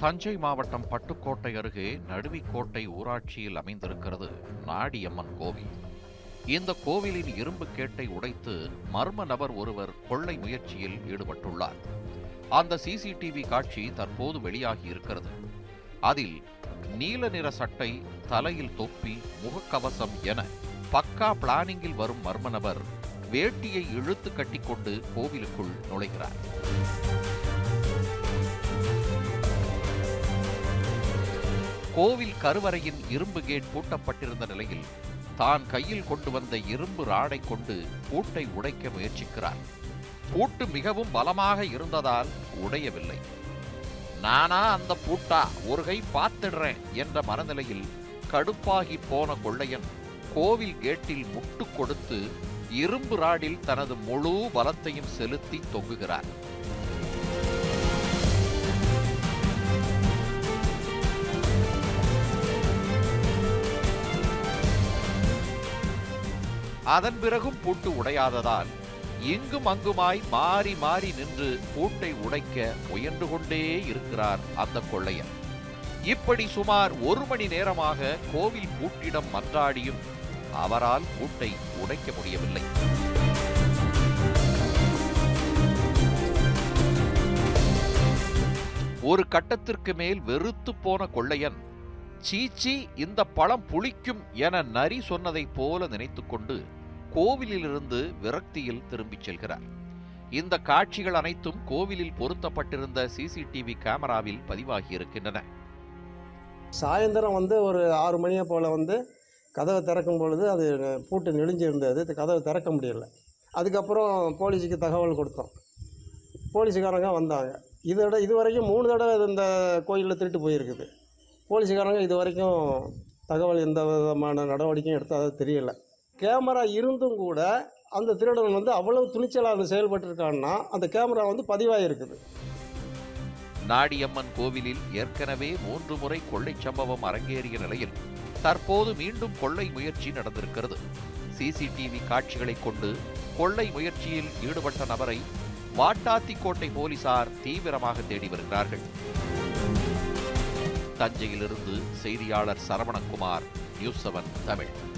தஞ்சை மாவட்டம் பட்டுக்கோட்டை அருகே நடுவிக்கோட்டை ஊராட்சியில் அமைந்திருக்கிறது நாடியம்மன் கோவில். இந்த கோவிலின் இரும்பு கேட்டை உடைத்து மர்ம நபர் ஒருவர் கொள்ளை முயற்சியில் ஈடுபட்டுள்ளார். அந்த சிசிடிவி காட்சி தற்போது வெளியாகி இருக்கிறது. அதில் நீல நிற சட்டை தலையில் தொப்பி முகக்கவசம் என பக்கா பிளானிங்கில் வரும் மர்ம நபர் வேட்டியை இழுத்து கட்டிக்கொண்டு கோவிலுக்குள் நுழைகிறார். கோவில் கருவறையின் இரும்பு கேட் பூட்டப்பட்டிருந்த நிலையில் தான் கையில் கொண்டு வந்த இரும்பு ராடை கொண்டு பூட்டை உடைக்க முயற்சிக்கிறார். பூட்டு மிகவும் பலமாக இருந்ததால் உடையவில்லை. நானா அந்த பூட்டா? ஒரு கை பார்த்துடுறேன் என்ற மனநிலையில் கடுப்பாகி போன கொள்ளையன் கோவில் கேட்டில் முட்டு கொடுத்து இரும்பு ராடில் தனது முழு பலத்தையும் செலுத்தி தொங்குகிறார். அதன் பிறகும் பூட்டு உடையாததால் இங்கும் அங்குமாய் மாறி மாறி நின்று பூட்டை உடைக்க முயன்று கொண்டே இருக்கிறார் அந்த கொள்ளையன். இப்படி சுமார் ஒரு மணி நேரமாக கோவில் பூட்டிடம் மன்றாடியும் அவரால் பூட்டை உடைக்க முடியவில்லை. ஒரு கட்டத்திற்கு மேல் வெறுத்து போன கொள்ளையன் சீச்சி இந்த பழம் புளிக்கும் என நரி சொன்னதைப் போல நினைத்துக்கொண்டு கோவிலிலிருந்து விரக்தியில் திரும்பிச் செல்கிறார். இந்த காட்சிகள் அனைத்தும் கோவிலில் பொருத்தப்பட்டிருந்த சிசிடிவி கேமராவில் பதிவாகி இருக்கின்றன. சாயந்தரம் வந்து ஒரு ஆறு மணியை போல் வந்து கதவை திறக்கும் பொழுது அது பூட்டு நெளிஞ்சிருந்தது. இருந்தது கதவை திறக்க முடியல. அதுக்கப்புறம் போலீஸுக்கு தகவல் கொடுத்தோம். போலீஸுக்காரங்க வந்தாங்க. இதோட இது வரைக்கும் மூணு தடவை இந்த கோயிலில் திருட்டு போயிருக்குது. போலீஸுக்காரங்க இது வரைக்கும் தகவல் எந்த விதமான நடவடிக்கையும் எடுத்ததாக தெரியலை. கேமரா இருந்தும் கூட அந்த திருடன் வந்து அவ்வளவு துணிச்சலாக செயல்பட்டிருக்கான்னா அந்த கேமரா வந்து பதிவாயிருக்குது. நாடியம்மன் கோவிலில் ஏற்கனவே மூன்று முறை கொள்ளைச் சம்பவம் அரங்கேறிய நிலையில் தற்போது மீண்டும் கொள்ளை முயற்சி நடந்திருக்கிறது. சிசிடிவி காட்சிகளைக் கொண்டு கொள்ளை முயற்சியில் ஈடுபட்ட நபரை வாட்டாத்திக்கோட்டை போலீசார் தீவிரமாக தேடி வருகிறார்கள். தஞ்சையிலிருந்து செய்தியாளர் சரவணகுமார் நியூஸ் செவன் தமிழ்.